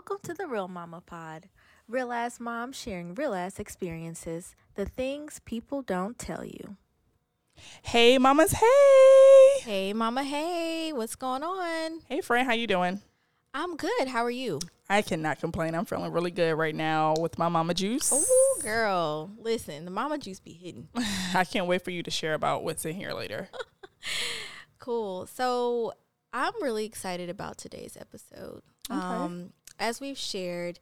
Welcome to the Real Mama Pod. Real ass mom sharing real ass experiences, the things people don't tell you. Hey, mamas. Hey. Hey, Mama. Hey, what's going on? Hey, friend. How you doing? I'm good. How are you? I cannot complain. I'm feeling really good right now with my mama juice. Oh, girl. Listen, the mama juice be hidden. I can't wait for you to share about what's in here later. Cool. So I'm really excited about today's episode. Okay. Um, as we've shared,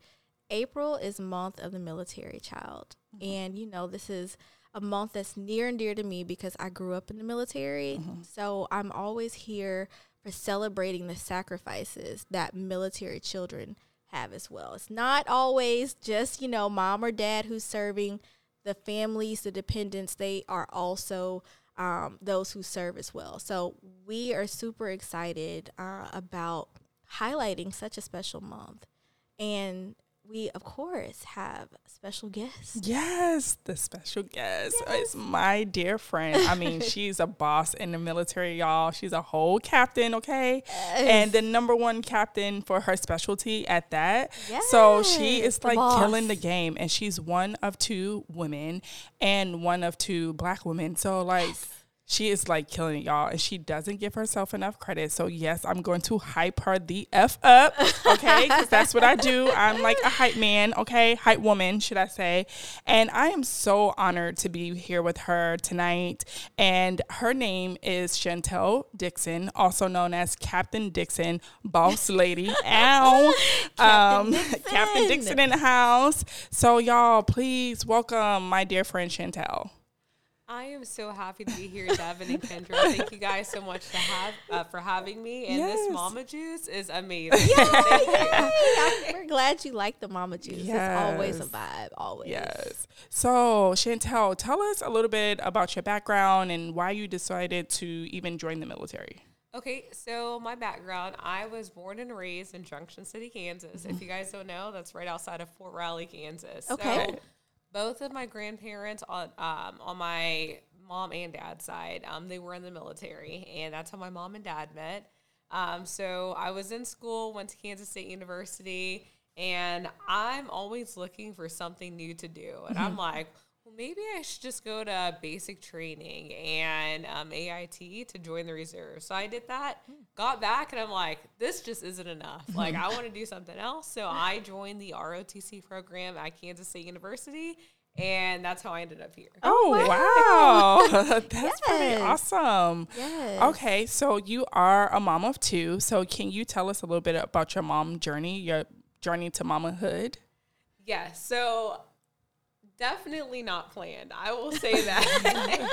April is month of the military child. And you know, this is a month that's near and dear to me because I grew up in the military. So I'm always here for celebrating the sacrifices that military children have as well. It's not always just, you know, mom or dad who's serving the families, the dependents, they are also um, those who serve as well. So we are super excited uh, about highlighting such a special month. And we, of course, have special guests. Yes, the special guest is my dear friend. I mean, she's a boss in the military, y'all. She's a whole captain, okay? And the number one captain for her specialty at that. Yes. So she is the like killing the game. And she's one of two women and one of two black women. So, like, she is like killing it, y'all, and she doesn't give herself enough credit. So yes, I'm going to hype her the f up, okay? Because that's what I do. I'm like a hype man, okay, hype woman, should I say? And I am so honored to be here with her tonight. And her name is Shantell Dixon, also known as Captain Dixon, Boss Lady. Ow, Captain um, Captain Dixon in the house. So y'all, please welcome my dear friend Shantell. I am so happy to be here, Devin and Kendra. Thank you guys so much to have uh, for having me. And Yes. this Mama Juice is amazing. Yay! We're glad you like the mama juice. It's always a vibe, always. Yes. So, Shantell, tell us a little bit about your background and why you decided to even join the military. Okay, so my background, I was born and raised in Junction City, Kansas. If you guys don't know, that's right outside of Fort Riley, Kansas. Okay. So both of my grandparents on um, on my mom and dad's side, um, they were in the military, and that's how my mom and dad met. Um, so I was in school, went to Kansas State University, and I'm always looking for something new to do. And I'm like, well, maybe I should just go to basic training and um, AIT to join the reserve. So I did that, got back, and I'm like, this just isn't enough. Like, I want to do something else. So I joined the ROTC program at Kansas State University, and that's how I ended up here. Oh, wow. That's pretty awesome. Yes. Okay, so you are a mom of two. So, can you tell us a little bit about your mom journey, your journey to mamahood? Yeah, so definitely not planned. I will say that.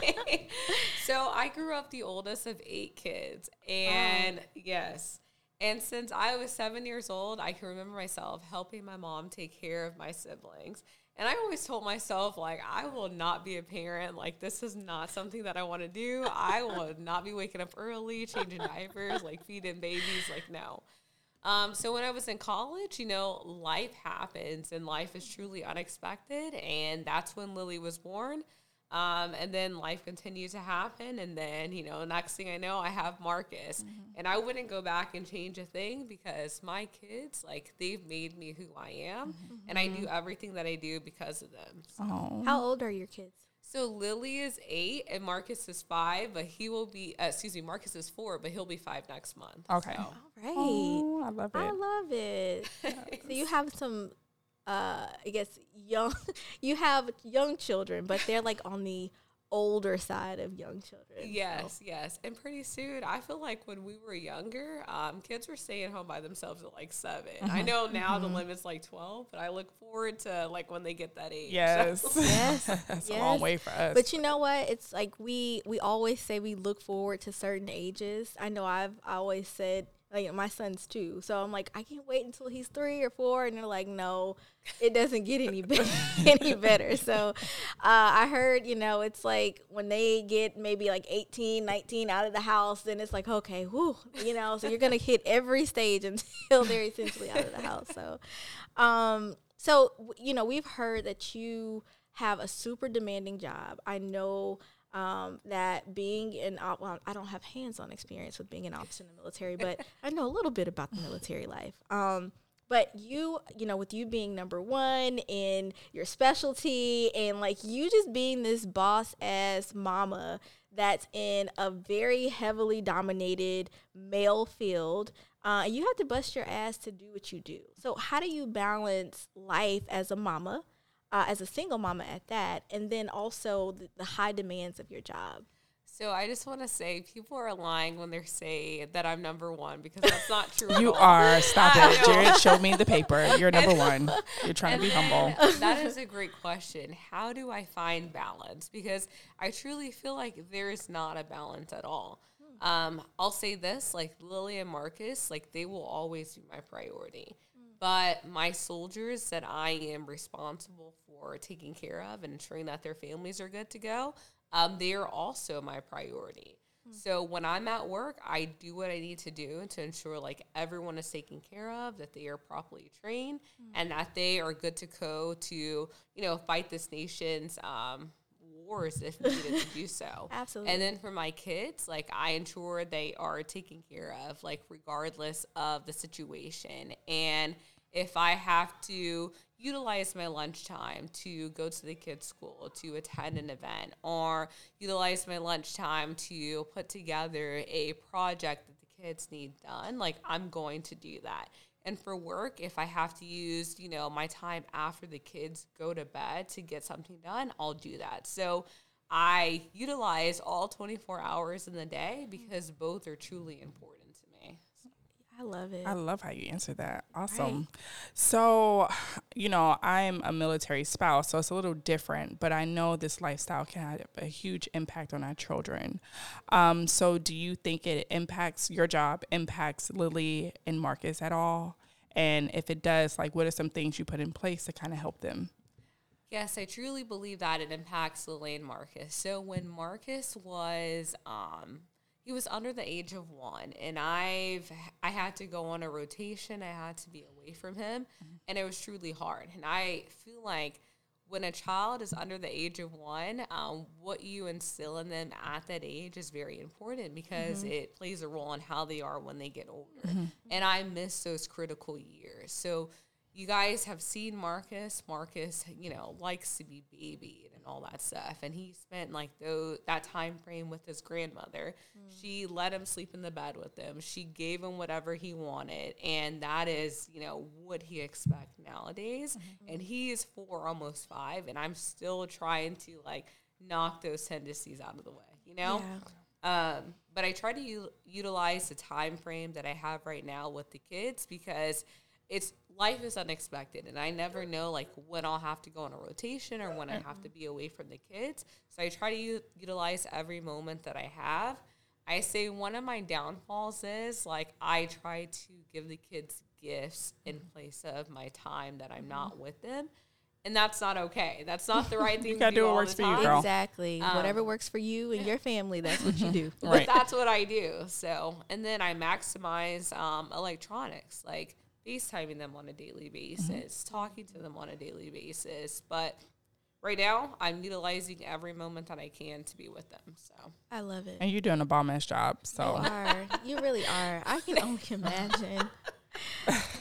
so I grew up the oldest of eight kids. And yes. And since I was seven years old, I can remember myself helping my mom take care of my siblings. And I always told myself, like, I will not be a parent. Like, this is not something that I want to do. I will not be waking up early, changing diapers, like feeding babies. Like, no. Um, so when I was in college, you know, life happens and life is truly unexpected. And that's when Lily was born. Um, and then life continued to happen. And then, you know, next thing I know, I have Marcus. And I wouldn't go back and change a thing because my kids, like, they've made me who I am. And I do everything that I do because of them. Oh, How old are your kids? So Lily is eight and Marcus is five, but he will be, uh, excuse me, Marcus is four, but he'll be five next month. okay. So- All right. Oh, I love it. I it. love it. so you have some, uh, I guess young. You have young children, but they're like on the older side of young children. so- Yes, yes. And pretty soon, I feel like when we were younger, um, kids were staying home by themselves at like 7 I know now the limit's like 12, but I look forward to like when they get that age. Yes. Yes. That's a long way for us. But you know what? It's like we we always say we look forward to certain ages. I know I've always said like my son's two, so I'm like I can't wait until he's three or four, and they're like, no, it doesn't get any better, any better. So uh, I heard you know it's like when they get maybe like 18, 19 out of the house, then it's like okay, whoo, you know, so you're gonna hit every stage until they're essentially out of the house. So, um, so you know we've heard that you have a super demanding job. I know um, that being in, op- well, I don't have hands on experience with being an officer in the military, but I know a little bit about the military life. Um, But you, you know, with you being number one in your specialty and like you just being this boss ass mama that's in a very heavily dominated male field, uh, you have to bust your ass to do what you do. So, how do you balance life as a mama, uh, as a single mama at that, and then also the, the high demands of your job? So I just want to say people are lying when they say that I'm number one because that's not true. at You all. are. Stop it. Jared showed me the paper. You're number one. You're trying to be humble. that is a great question. How do I find balance? Because I truly feel like there is not a balance at all. Um, I'll say this like Lily and Marcus, like they will always be my priority. But my soldiers that I am responsible for taking care of and ensuring that their families are good to go, um, they are also my priority. So when I'm at work, I do what I need to do to ensure like everyone is taken care of, that they are properly trained, and that they are good to go to you know fight this nation's um, wars if needed to do so. Absolutely. And then for my kids, like I ensure they are taken care of, like regardless of the situation. And if I have to utilize my lunchtime to go to the kids' school, to attend an event, or utilize my lunchtime to put together a project that the kids need done, like I'm going to do that. And for work, if I have to use, you know, my time after the kids go to bed to get something done, I'll do that. So I utilize all 24 hours in the day because both are truly important to me. I love it. I love how you answer that. Awesome. So, you know, I'm a military spouse, so it's a little different, but I know this lifestyle can have a huge impact on our children. Um, so, do you think it impacts your job, impacts Lily and Marcus at all? And if it does, like, what are some things you put in place to kind of help them? Yes, I truly believe that it impacts Lily and Marcus. So when Marcus was um he was under the age of one and I've I had to go on a rotation. I had to be away from him mm-hmm. and it was truly hard. And I feel like when a child is under the age of one, um, what you instill in them at that age is very important because mm-hmm. it plays a role in how they are when they get older. Mm-hmm. And I miss those critical years. So you guys have seen Marcus. Marcus, you know, likes to be babied all that stuff. And he spent like those that time frame with his grandmother. She let him sleep in the bed with him. She gave him whatever he wanted. And that is, you know, what he expect nowadays. And he is four, almost five, and I'm still trying to like knock those tendencies out of the way, you know? Yeah. Um, but I try to u- utilize the time frame that I have right now with the kids because it's life is unexpected and I never know like when I'll have to go on a rotation or when I have to be away from the kids. So I try to u- utilize every moment that I have. I say one of my downfalls is like I try to give the kids gifts in place of my time that I'm not with them. And that's not okay. That's not the right thing to gotta do do what all works the for you, girl. Exactly. Whatever works for you and your family, that's what you do. But Right. that's what I do. So, and then I maximize um, electronics, like FaceTiming them on a daily basis, talking to them on a daily basis. But right now, I'm utilizing every moment that I can to be with them. So, I love it. And you're doing a bomb ass job. You So, are. You really are. I can only imagine.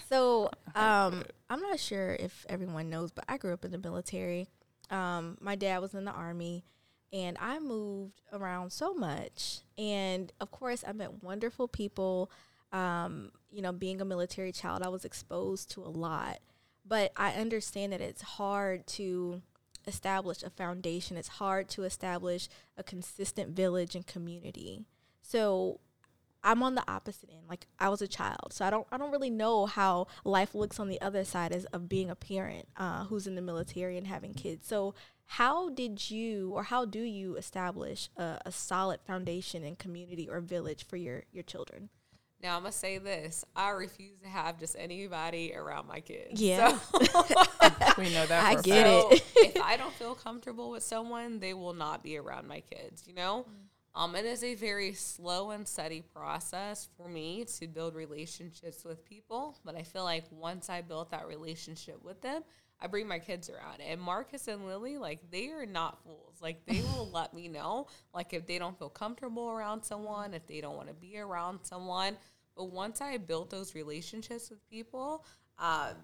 So, um, I'm not sure if everyone knows, but I grew up in the military. Um, my dad was in the army, and I moved around so much. And of course, I met wonderful people. Um, you know, being a military child, I was exposed to a lot. But I understand that it's hard to establish a foundation. It's hard to establish a consistent village and community. So I'm on the opposite end. Like I was a child, so I don't I don't really know how life looks on the other side as of being a parent uh, who's in the military and having kids. So how did you or how do you establish a, a solid foundation and community or village for your your children? Now I'm going to say this I refuse to have just anybody around my kids. Yeah. So, we know that. I for a get it. So if I don't feel comfortable with someone, they will not be around my kids, you know? Um, it is a very slow and steady process for me to build relationships with people. But I feel like once I built that relationship with them, I bring my kids around. And Marcus and Lily, like, they are not fools. Like, they will let me know, like, if they don't feel comfortable around someone, if they don't want to be around someone. But once I built those relationships with people, um,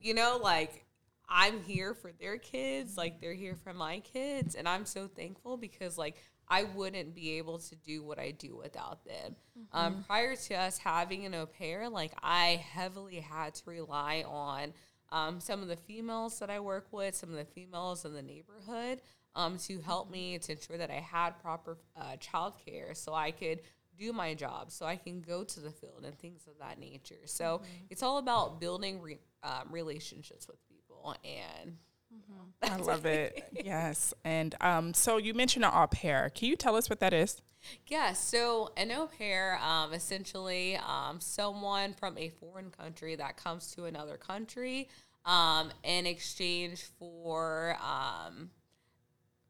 you know, like I'm here for their kids, like they're here for my kids, and I'm so thankful because like I wouldn't be able to do what I do without them. Um, prior to us having an au pair, like I heavily had to rely on um, some of the females that I work with, some of the females in the neighborhood, um, to help me to ensure that I had proper uh, childcare so I could do my job, so I can go to the field and things of that nature. So it's all about building re- um, relationships with people and. I love it. Yes. And um, so you mentioned an au pair. Can you tell us what that is? Yeah, so an au pair, um, essentially, um, someone from a foreign country that comes to another country um, in exchange for um,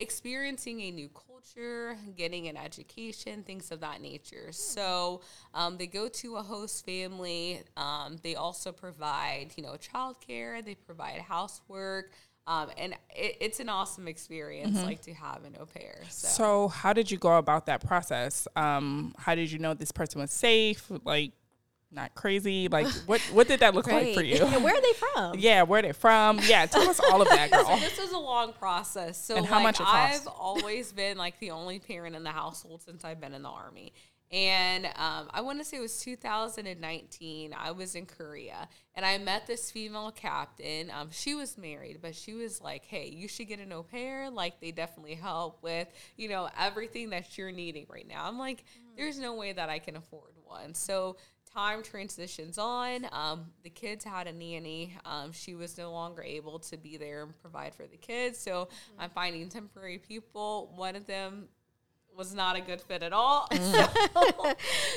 experiencing a new culture, getting an education, things of that nature. So um, they go to a host family. Um, they also provide, you know, childcare. They provide housework. Um, and it, it's an awesome experience, like to have an au pair. So. So, how did you go about that process? Um, how did you know this person was safe? Like, not crazy? Like, what what did that look like for you? And where are they from? yeah, where are they from? Yeah, tell us all of that, So this was a long process. So And how like much it? I've always been like the only parent in the household since I've been in the army. And um, I want to say it was 2019. I was in Korea and I met this female captain. Um, she was married, but she was like, "Hey, you should get an au pair. Like they definitely help with you know everything that you're needing right now." I'm like, "There's no way that I can afford one." So time transitions on. Um, the kids had a nanny. Um, she was no longer able to be there and provide for the kids. So I'm finding temporary people. One of them was not a good fit at all. So,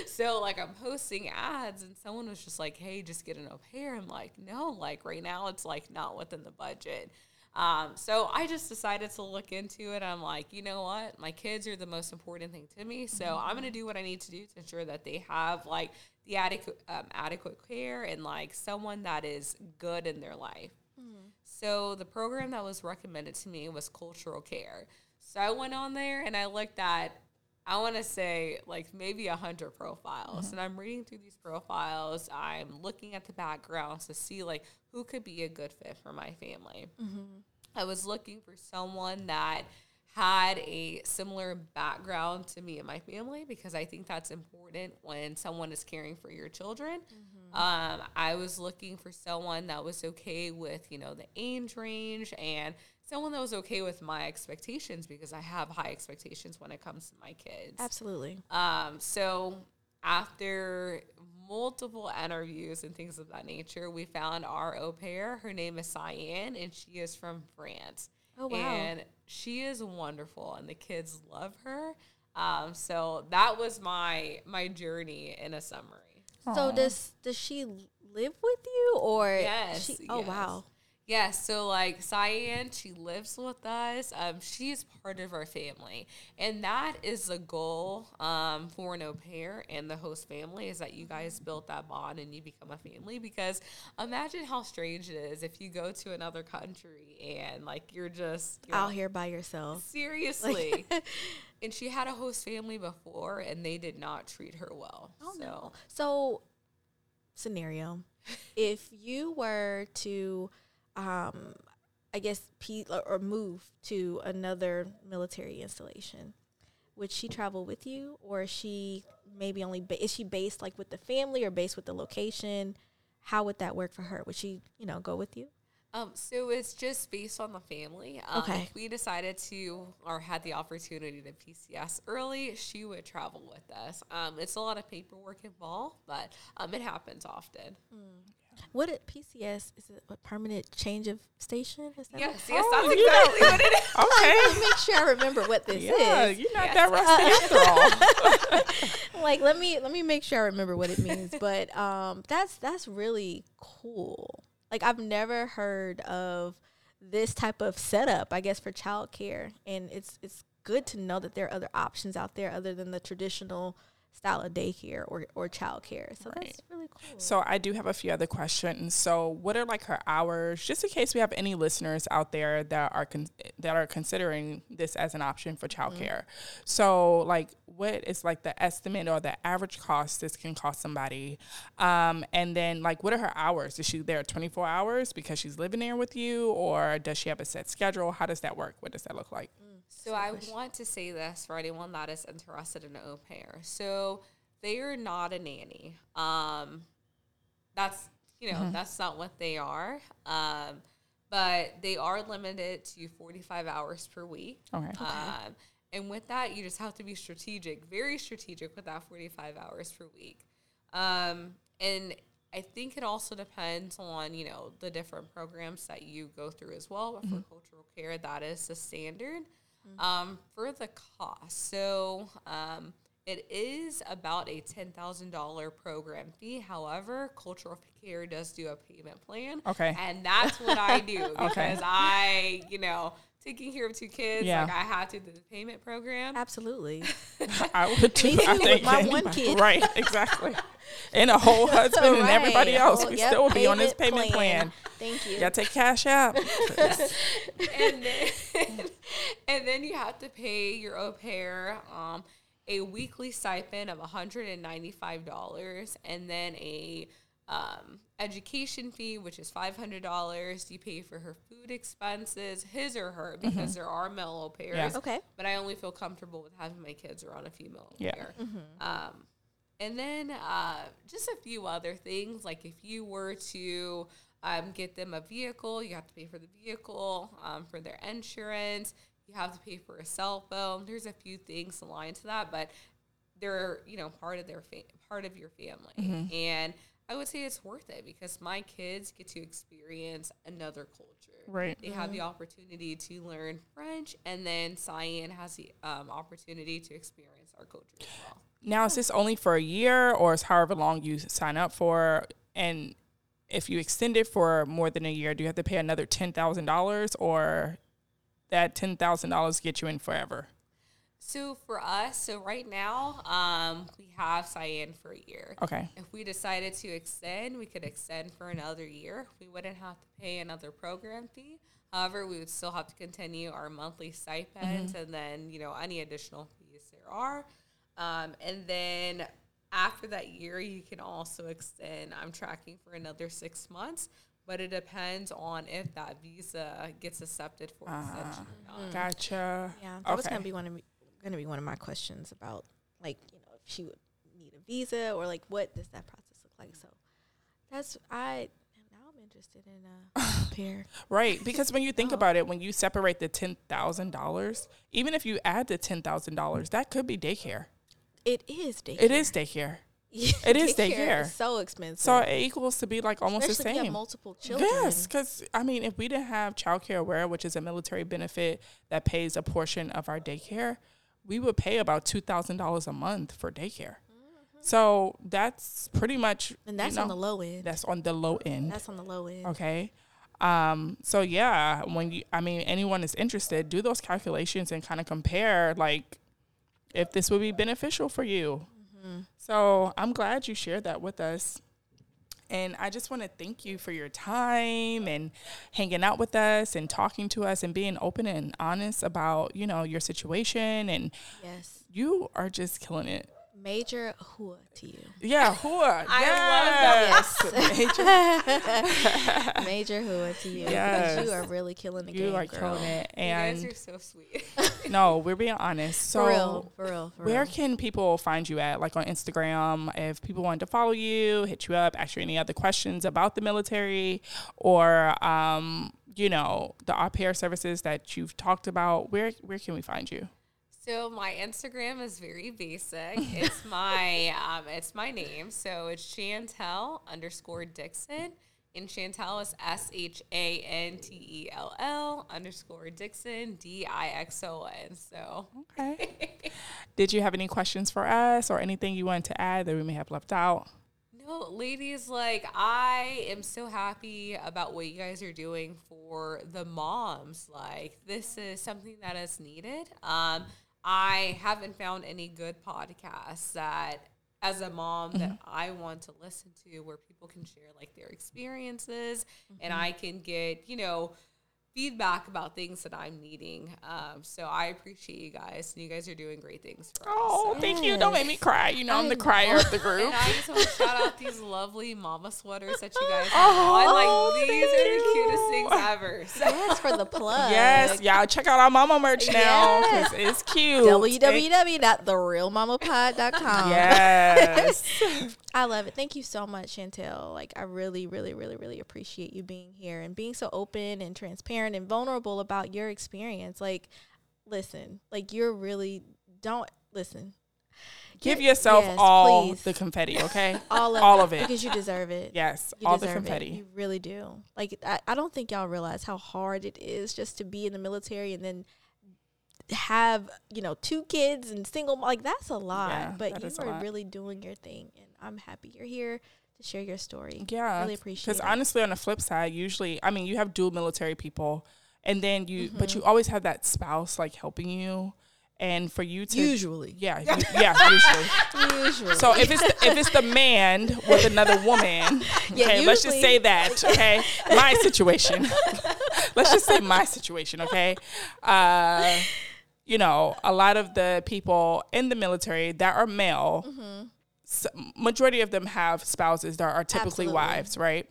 so, like I'm posting ads and someone was just like, "Hey, just get an au pair." I'm like, "No, like right now it's like not within the budget." Um, so I just decided to look into it. I'm like, you know what? My kids are the most important thing to me. So I'm gonna do what I need to do to ensure that they have like the adequate um, adequate care and like someone that is good in their life. So the program that was recommended to me was cultural care. So I went on there and I looked at, I want to say like maybe a hundred profiles, mm-hmm. and I'm reading through these profiles. I'm looking at the backgrounds to see like who could be a good fit for my family. Mm-hmm. I was looking for someone that had a similar background to me and my family because I think that's important when someone is caring for your children. Mm-hmm. Um, I was looking for someone that was okay with, you know, the age range and someone that was okay with my expectations because I have high expectations when it comes to my kids. Absolutely. Um, so after multiple interviews and things of that nature, we found our au pair. Her name is Cyan, and she is from France. Oh, wow. And she is wonderful, and the kids love her. Um, so that was my my journey in a summary. So does does she live with you or Yes. She, oh yes. wow. Yeah, so like Cyan, she lives with us. Um, she's part of our family, and that is the goal um, for an au pair and the host family is that you guys build that bond and you become a family. Because imagine how strange it is if you go to another country and like you're just you're Out here by yourself. seriously. and she had a host family before, and they did not treat her well. Oh so no. So scenario. if you were to um I guess pe- or- move to another military installation, would she travel with you or is she maybe only ba- is she based like with the family or based with the location? How would that work for her? Would she, you know, go with you? Um, so it's just based on the family. Um, Okay. If we decided to or had the opportunity to PCS early, she would travel with us. Um, it's a lot of paperwork involved, but um, it happens often. What it PCS is it a permanent change of station? Is that Yes, what- yes, Oh, that's you know. exactly what it is. Okay. Make sure I remember what this Yeah, is. you're not Yes. that rusty after all. like let me let me make sure I remember what it means. but um that's that's really cool. Like I've never heard of this type of setup, I guess, for childcare. And it's it's good to know that there are other options out there other than the traditional style of daycare or, or childcare. So Right. that's really cool. So I do have a few other questions. So what are like her hours, just in case we have any listeners out there that are con- that are considering this as an option for childcare? So like, what is like the estimate or the average cost this can cost somebody? Um, and then like what are her hours? Is she there 24 hours because she's living there with you or does she have a set schedule? How does that work? What does that look like? So I want to say this for anyone that is interested in au pair. So they are not a nanny. Um, that's you know that's not what they are. Um, but they are limited to 45 hours per week. Okay. Um, and with that, you just have to be strategic, very strategic with that 45 hours per week. Um, and I think it also depends on, you know, the different programs that you go through as well. But for cultural care, that is the standard. Um, for the cost, so um, it is about a $10,000 program fee. However, cultural care does do a payment plan. Okay. And that's what I do because I, you know, taking care of two kids, Yeah. like I have to do the payment program. Absolutely. I would too. I with my one kid. Right, exactly. And a whole husband and everybody else. We yep, still would be on this payment plan. Thank you. Yeah, take cash out. and then and then you have to pay your au pair um, a weekly stipend of $195 and then a um, education fee which is $500 you pay for her food expenses his or her because there are male au pairs Mm-hmm. Yeah. Okay. but i only feel comfortable with having my kids around a female au Yeah. pair um, and then uh, just a few other things, like if you were to um, get them a vehicle, you have to pay for the vehicle, um, for their insurance. You have to pay for a cell phone. There's a few things aligned to that, but they're you know part of their fa- part of your family, and I would say it's worth it because my kids get to experience another culture. Right. They have the opportunity to learn French, and then Cyan has the um, opportunity to experience our culture as well. Now, is this only for a year or is however long you sign up for? And if you extend it for more than a year, do you have to pay another $10,000 or that $10,000 get you in forever? So for us, so right now, um, we have Cyan for a year. Okay. If we decided to extend, we could extend for another year. We wouldn't have to pay another program fee. However, we would still have to continue our monthly stipends and then, you know, any additional there are. Um, and then after that year, you can also extend. I'm tracking for another six months, but it depends on if that visa gets accepted for extension or not. Gotcha. Yeah, that was gonna be one of me, gonna be one of my questions about like you know if she would need a visa or like what does that process look like. So that's I now I'm interested in uh, a au pair. Right. Because when you Oh. think about it, when you separate the $10,000, even if you add the $10,000, that could be daycare. It is daycare. It is daycare. Yeah, it is daycare. is so expensive. So it equals to be like almost Especially the if you same. have multiple children. Yes, because I mean, if we didn't have Child Care Aware, which is a military benefit that pays a portion of our daycare, we would pay about two thousand dollars a month for daycare. So that's pretty much, and that's you on the low end. that's on the low end. That's on the low end. Okay. Um, so yeah, when you, I mean, anyone is interested, do those calculations and kind of compare, like, if this would be beneficial for you. So I'm glad you shared that with us. And I just want to thank you for your time and hanging out with us and talking to us and being open and honest about, you know, your situation. And Yes. you are just killing it. Major hooah to you. Yeah, hooah. I yes. Major Major hooah to you. Yes. Because you are really killing the game. You are girl. killing it. You guys are so sweet. no, we're being honest. So for real. For real. For where real. can people find you at? Like on Instagram, if people want to follow you, hit you up, ask you any other questions about the military or um, you know, the au pair services that you've talked about, where where can we find you? So my Instagram is very basic. It's my um, it's my name. So it's Shantell underscore Dixon. And Shantell is S H A N T E L L underscore Dixon D I X O N. So Okay. Did you have any questions for us or anything you wanted to add that we may have left out? No, ladies, like I am so happy about what you guys are doing for the moms. Like this is something that is needed. Um, I haven't found any good podcasts that as a mom that mm-hmm. I want to listen to where people can share like their experiences and mm-hmm. I can get, you know, feedback about things that I'm needing. Um, so I appreciate you guys, and you guys are doing great things for Oh, us. thank you. Don't make me cry. You know, I'm I the crier of the group. And I just want to shout out these lovely mama sweaters that you guys have Oh, on. Like these are the thank cutest things ever. So Yes, for the plug. Yes, y'all check out our mama merch now because it's cute. www.therealmamapod.com. Yes. I love it. Thank you so much, Shantell. Like, I really, really, really, really appreciate you being here and being so open and transparent and vulnerable about your experience. Like, listen, like, you're really, don't listen. Give You're- yourself yes, all please. the confetti, okay? all of all it, of it. because you deserve it. Yes, You all the confetti. It. You really do. Like I, I don't think y'all realize how hard it is just to be in the military and then have you know two kids and single. Like that's a lot. Yeah, but you are lot. really doing your thing, and I'm happy you're here to share your story. Yeah, really appreciate it. Because honestly, on the flip side, usually, I mean, you have dual military people, and then you, but Mm-hmm. you always have that spouse like helping you, and for you to Usually. yeah, you- yeah, usually. Usually. So if it's the, if it's the man with another woman, Yeah, okay, let's just say that, okay, my situation. let's just say my situation, okay. Uh, you know, a lot of the people in the military that are male, Mm-hmm. Majority of them have spouses that are typically Absolutely. wives, right?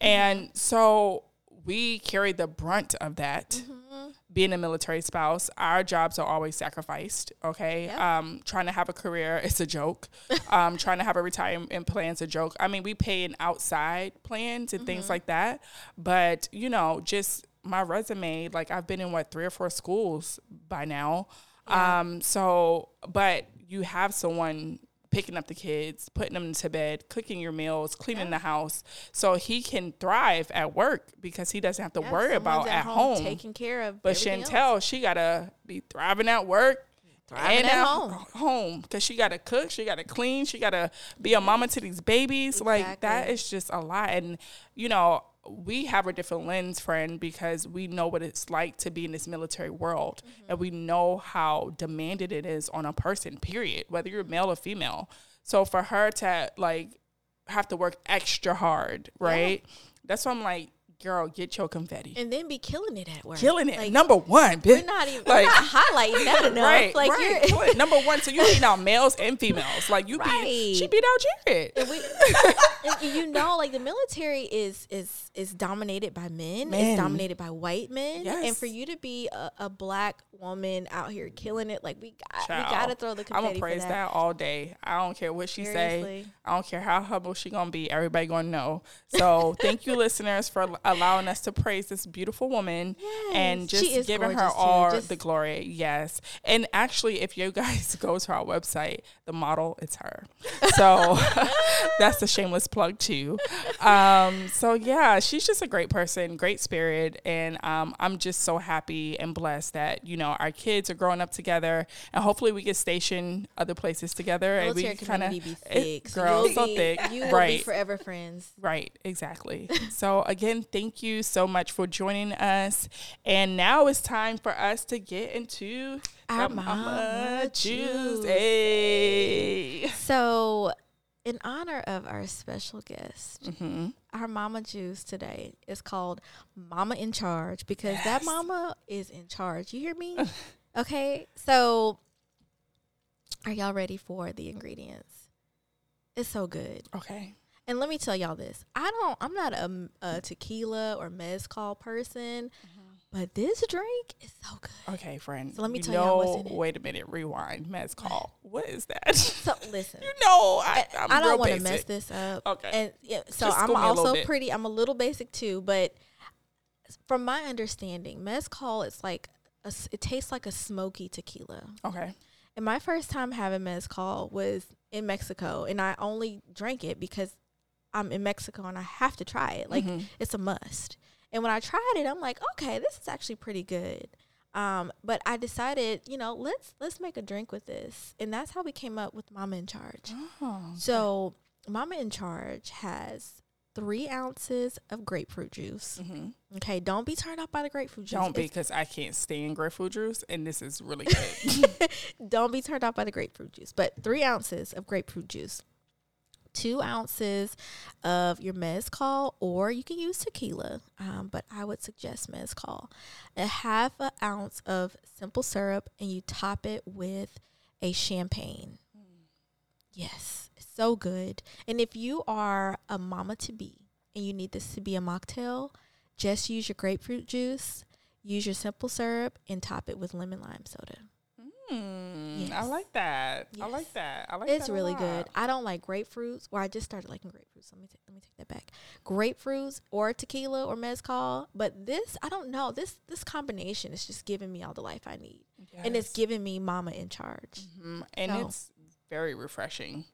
And so we carry the brunt of that. Mm-hmm. Being a military spouse, our jobs are always sacrificed. Okay, Yep. um, trying to have a career is a joke. um, trying to have a retirement plan is a joke. I mean, we pay in outside plans and things Mm-hmm. like that, but you know, just my resume, like I've been in what three or four schools by now. Yeah. Um, so, but you have someone picking up the kids, putting them to bed, cooking your meals, cleaning the house, so he can thrive at work because he doesn't have to Yeah, worry about someone's at home. taking care of. But everything else. Shantell, she gotta be thriving at work. Thriving and at home. home, because she gotta cook, she gotta clean, she gotta be a mama to these babies. Like that is just a lot, and you know we have a different lens, friend, because we know what it's like to be in this military world, Mm-hmm. and we know how demanded it is on a person. Period, whether you're male or female. So for her to like have to work extra hard, right? That's why I'm like, girl, get your confetti. and then be killing it at work. Killing it. Like, Number one, bitch. We're not even Like- we're not highlighting that enough. Right, like right. you're. Number one, so you beat out males and females. Like you beat, Right. she beat out Jared. And we, and you know, like the military is is is dominated by men. Men. It's dominated by white men. And for you to be a, a black woman out here killing it, like we got Child, we gotta throw the confetti. I'm gonna praise that. that. all day. I don't care what she say. I don't care how humble she gonna be. Everybody gonna know. So thank you, listeners, for allowing us to praise this beautiful woman and just giving her all Just- the glory. Yes, and actually, if you guys go to our website, the model is her. So that's a shameless plug too. Um, so yeah, she's just a great person, great spirit, and um, I'm just so happy and blessed that you know our kids are growing up together, and hopefully we get stationed other places together, and we kind of thick. so girl, you'll so be, thick, You will be forever friends. Right, exactly. so again, thank you so much for joining us. And now it's time for us to get into Our Mama Juice. Tuesday. So, in honor of our special guest, hmm our mama juice today is called Mama in Charge because that mama is in charge. You hear me? okay. So, are y'all ready for the ingredients? It's so good. Okay. And let me tell y'all this. I don't I'm not a, a tequila or mezcal person, but this drink is so good. Okay, friend. So let me tell y'all what's in it. Wait a minute. Rewind. Mezcal. What is that? So listen. you know, I, I'm I don't want to mess this up. Okay. And yeah, so Just I'm school me a little also pretty. I'm a little basic too, but from my understanding, mezcal it's like a it tastes like a smoky tequila. Okay. And my first time having mezcal was in Mexico, and I only drank it because I'm in Mexico and I have to try it. Like Mhm. it's a must. And when I tried it, I'm like, okay, this is actually pretty good. Um, but I decided, you know, let's let's make a drink with this, and that's how we came up with Mama in Charge. Oh, So, Mama in Charge has three ounces of grapefruit juice. mhm. Okay, don't be turned off by the grapefruit juice. Don't be because I can't stand grapefruit juice, and this is really good. don't be turned off by the grapefruit juice. But three ounces of grapefruit juice, two ounces of your mezcal, or you can use tequila, um, but I would suggest mezcal. A half an ounce of simple syrup, and you top it with a champagne. Yes, so good. And if you are a mama to be and you need this to be a mocktail, just use your grapefruit juice, use your simple syrup, and top it with lemon lime soda. Mm, I like that. I like that. I like It's that really lot. good. I don't like grapefruits. Well, I just started liking grapefruits. Let me let me take that back. Grapefruits or tequila or mezcal, but this I don't know. This this combination is just giving me all the life I need, and it's giving me mama in charge. Mhm. and So- it's very refreshing.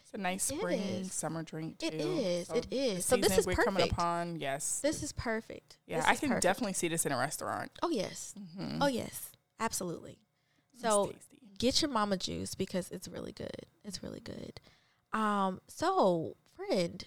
It's a nice It spring is. summer drink too. It is. So it is. So this is we're coming upon. Yes. This is perfect. yeah, This I can perfect. definitely see this in a restaurant. Oh yes. Mhm. Oh yes. Absolutely. So get your mama juice because it's really good. It's really good. Um. So friend,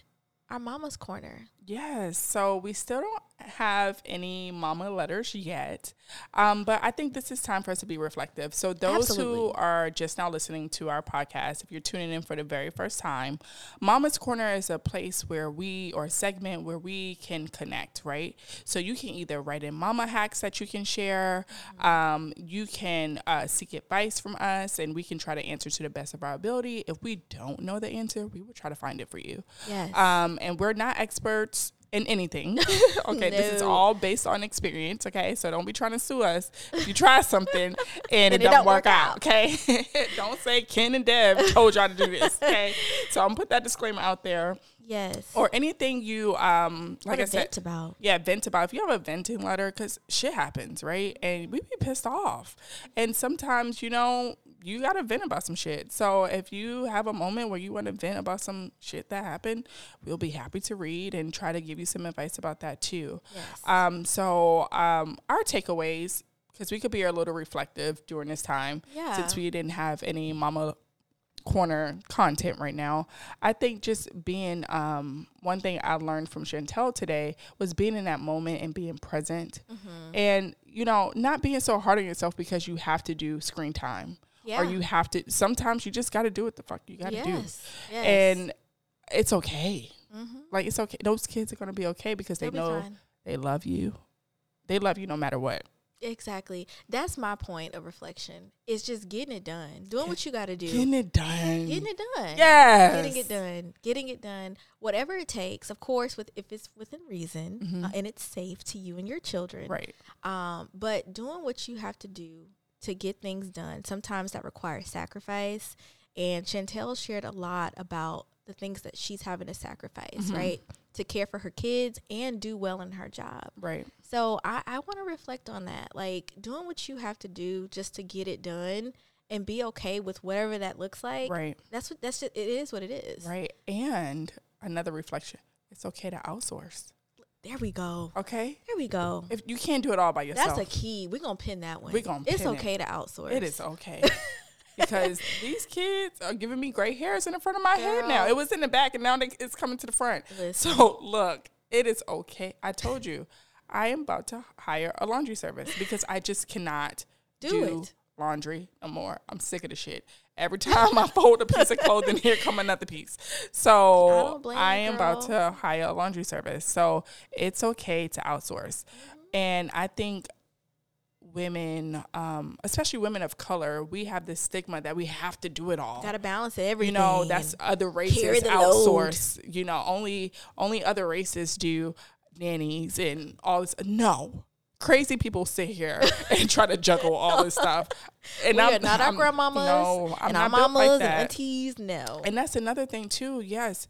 our mama's corner. Yes. So we still don't have any mama letters yet. Um, but I think this is time for us to be reflective. So those who are just now listening to our podcast, if you're tuning in for the very first time, Mama's Corner is a place where we or a segment where we can connect, right? So you can either write in mama hacks that you can share. Um, you can uh, seek advice from us and we can try to answer to the best of our ability. If we don't know the answer, we will try to find it for you. Yes. Um, and we're not experts in anything. okay, this is all based on experience. Okay, so don't be trying to sue us if you try something and, it, it don't, work work out. out. Okay, don't say Ken and Deb told y'all to do this. Okay, so I'm gonna put that disclaimer out there. yes. Or anything you um like I said, vent about. yeah, vent about. If you have a venting letter, because shit happens, right? And we be pissed off. And sometimes, you know, you got to vent about some shit. So if you have a moment where you want to vent about some shit that happened, we'll be happy to read and try to give you some advice about that too. Yes. Um, so um, our takeaways, because we could be a little reflective during this time, Yeah. since we didn't have any mama corner content right now. I think just being um, one thing I learned from Shantell today was being in that moment and being present, Mm-hmm. and you know, not being so hard on yourself because you have to do screen time yeah. or you have to. Sometimes you just got to do what the fuck you got to yes. do, Yes. and it's okay. mm-hmm. Like it's okay. Those kids are gonna be okay because they They'll be know fine. they love you. They love you no matter what. Exactly. That's my point of reflection. It's just getting it done, doing what you got to do, Getting it done. getting it done. Yes. Getting it done, getting it done, whatever it takes. Of course, with if it's within reason uh, and it's safe to you and your children, Mm-hmm. Right. Um, but doing what you have to do to get things done, sometimes that requires sacrifice. And Shantell shared a lot about the things that she's having to sacrifice, Mm-hmm. right? To care for her kids and do well in her job. Right. So I, I want to reflect on that. Like doing what you have to do just to get it done and be okay with whatever that looks like. Right. That's what that's just, it is what it is. Right. And another reflection. It's okay to outsource. There we go. Okay. There we go. If you can't do it all by yourself, That's a key. We're gonna pin that one. We're gonna It's pin it. okay to outsource. it is okay. because these kids are giving me gray hairs in the front of my head now. It was in the back and now they, it's coming to the front. Listen. So look, it is okay. I told you, I am about to hire a laundry service because I just cannot Do do, it. laundry no more. I'm sick of the shit. Every time I fold a piece of clothing, here come another piece. So I I you, am about to hire a laundry service. So it's okay to outsource. Mm-hmm. And I think women, um, especially women of color, we have this stigma that we have to do it all. Gotta balance everything. You know, that's other races the load. outsource. You know, only only other races do nannies and all this. No. Crazy people sit here and try to juggle all this stuff. And we I'm are not our I'm- grandmamas No, I'm and our mamas like and aunties. No. And that's another thing too. Yes,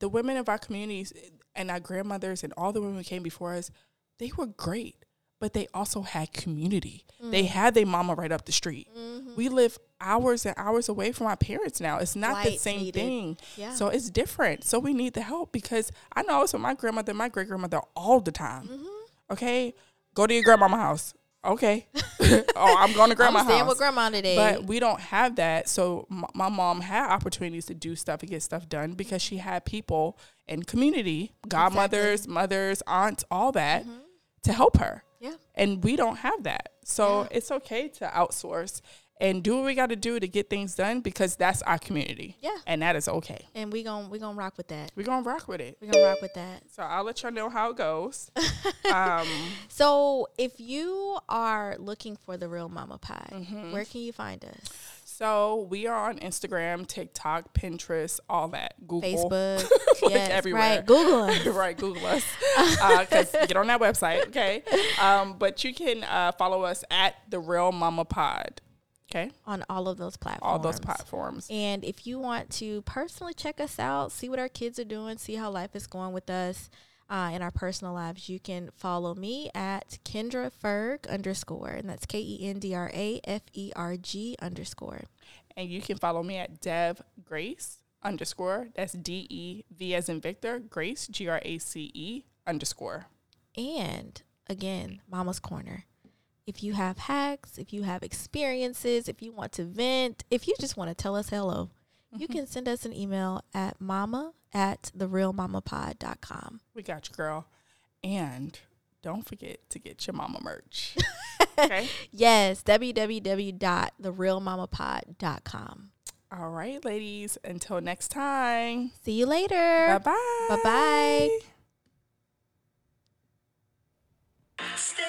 the women of our communities and our grandmothers and all the women who came before us, they were great, but they also had community. Mm. They had their mama right up the street. Mm-hmm. We live hours and hours away from our parents now. It's not the same needed. thing. Yeah. So it's different. So we need the help because I know I was with my grandmother, and my great grandmother all the time. Mm-hmm. Okay, go to your grandma's house. Okay. oh, I'm going to grandma's I'm staying house. with grandma today. But we don't have that. So m- my mom had opportunities to do stuff and get stuff done because she had people in community, godmothers, mothers, aunts, all that mm-hmm. to help her. yeah. And we don't have that. So it's okay to outsource and do what we got to do to get things done because that's our community. Yeah. And that is okay. And we gon' we gonna rock with that. We're going to rock with it. We gonna rock with that. So I'll let y'all know how it goes. um, So if you are looking for the real Mama Pod, Mm-hmm. where can you find us? so we are on Instagram, TikTok, Pinterest, all that. Google. Facebook, Like yes, everywhere. right? Google us. right, Google us. Because get on that website, okay? Um, but you can uh, follow us at The Real Mama Pod, okay? on all of those platforms. All those platforms. And if you want to personally check us out, see what our kids are doing, see how life is going with us uh, in our personal lives, you can follow me at Kendra Ferg underscore, and that's K E N D R A F E R G underscore. And you can follow me at Dev Grace underscore. That's D E V as in Victor, Grace, G R A C E underscore. And again, Mama's Corner. If you have hacks, if you have experiences, if you want to vent, if you just want to tell us hello, you mm-hmm. can send us an email at mama at therealmamapod.com. We got you, girl. And don't forget to get your mama merch. okay. yes, www.therealmamapod.com. All right, ladies. Until next time. See you later. Bye bye. Bye bye.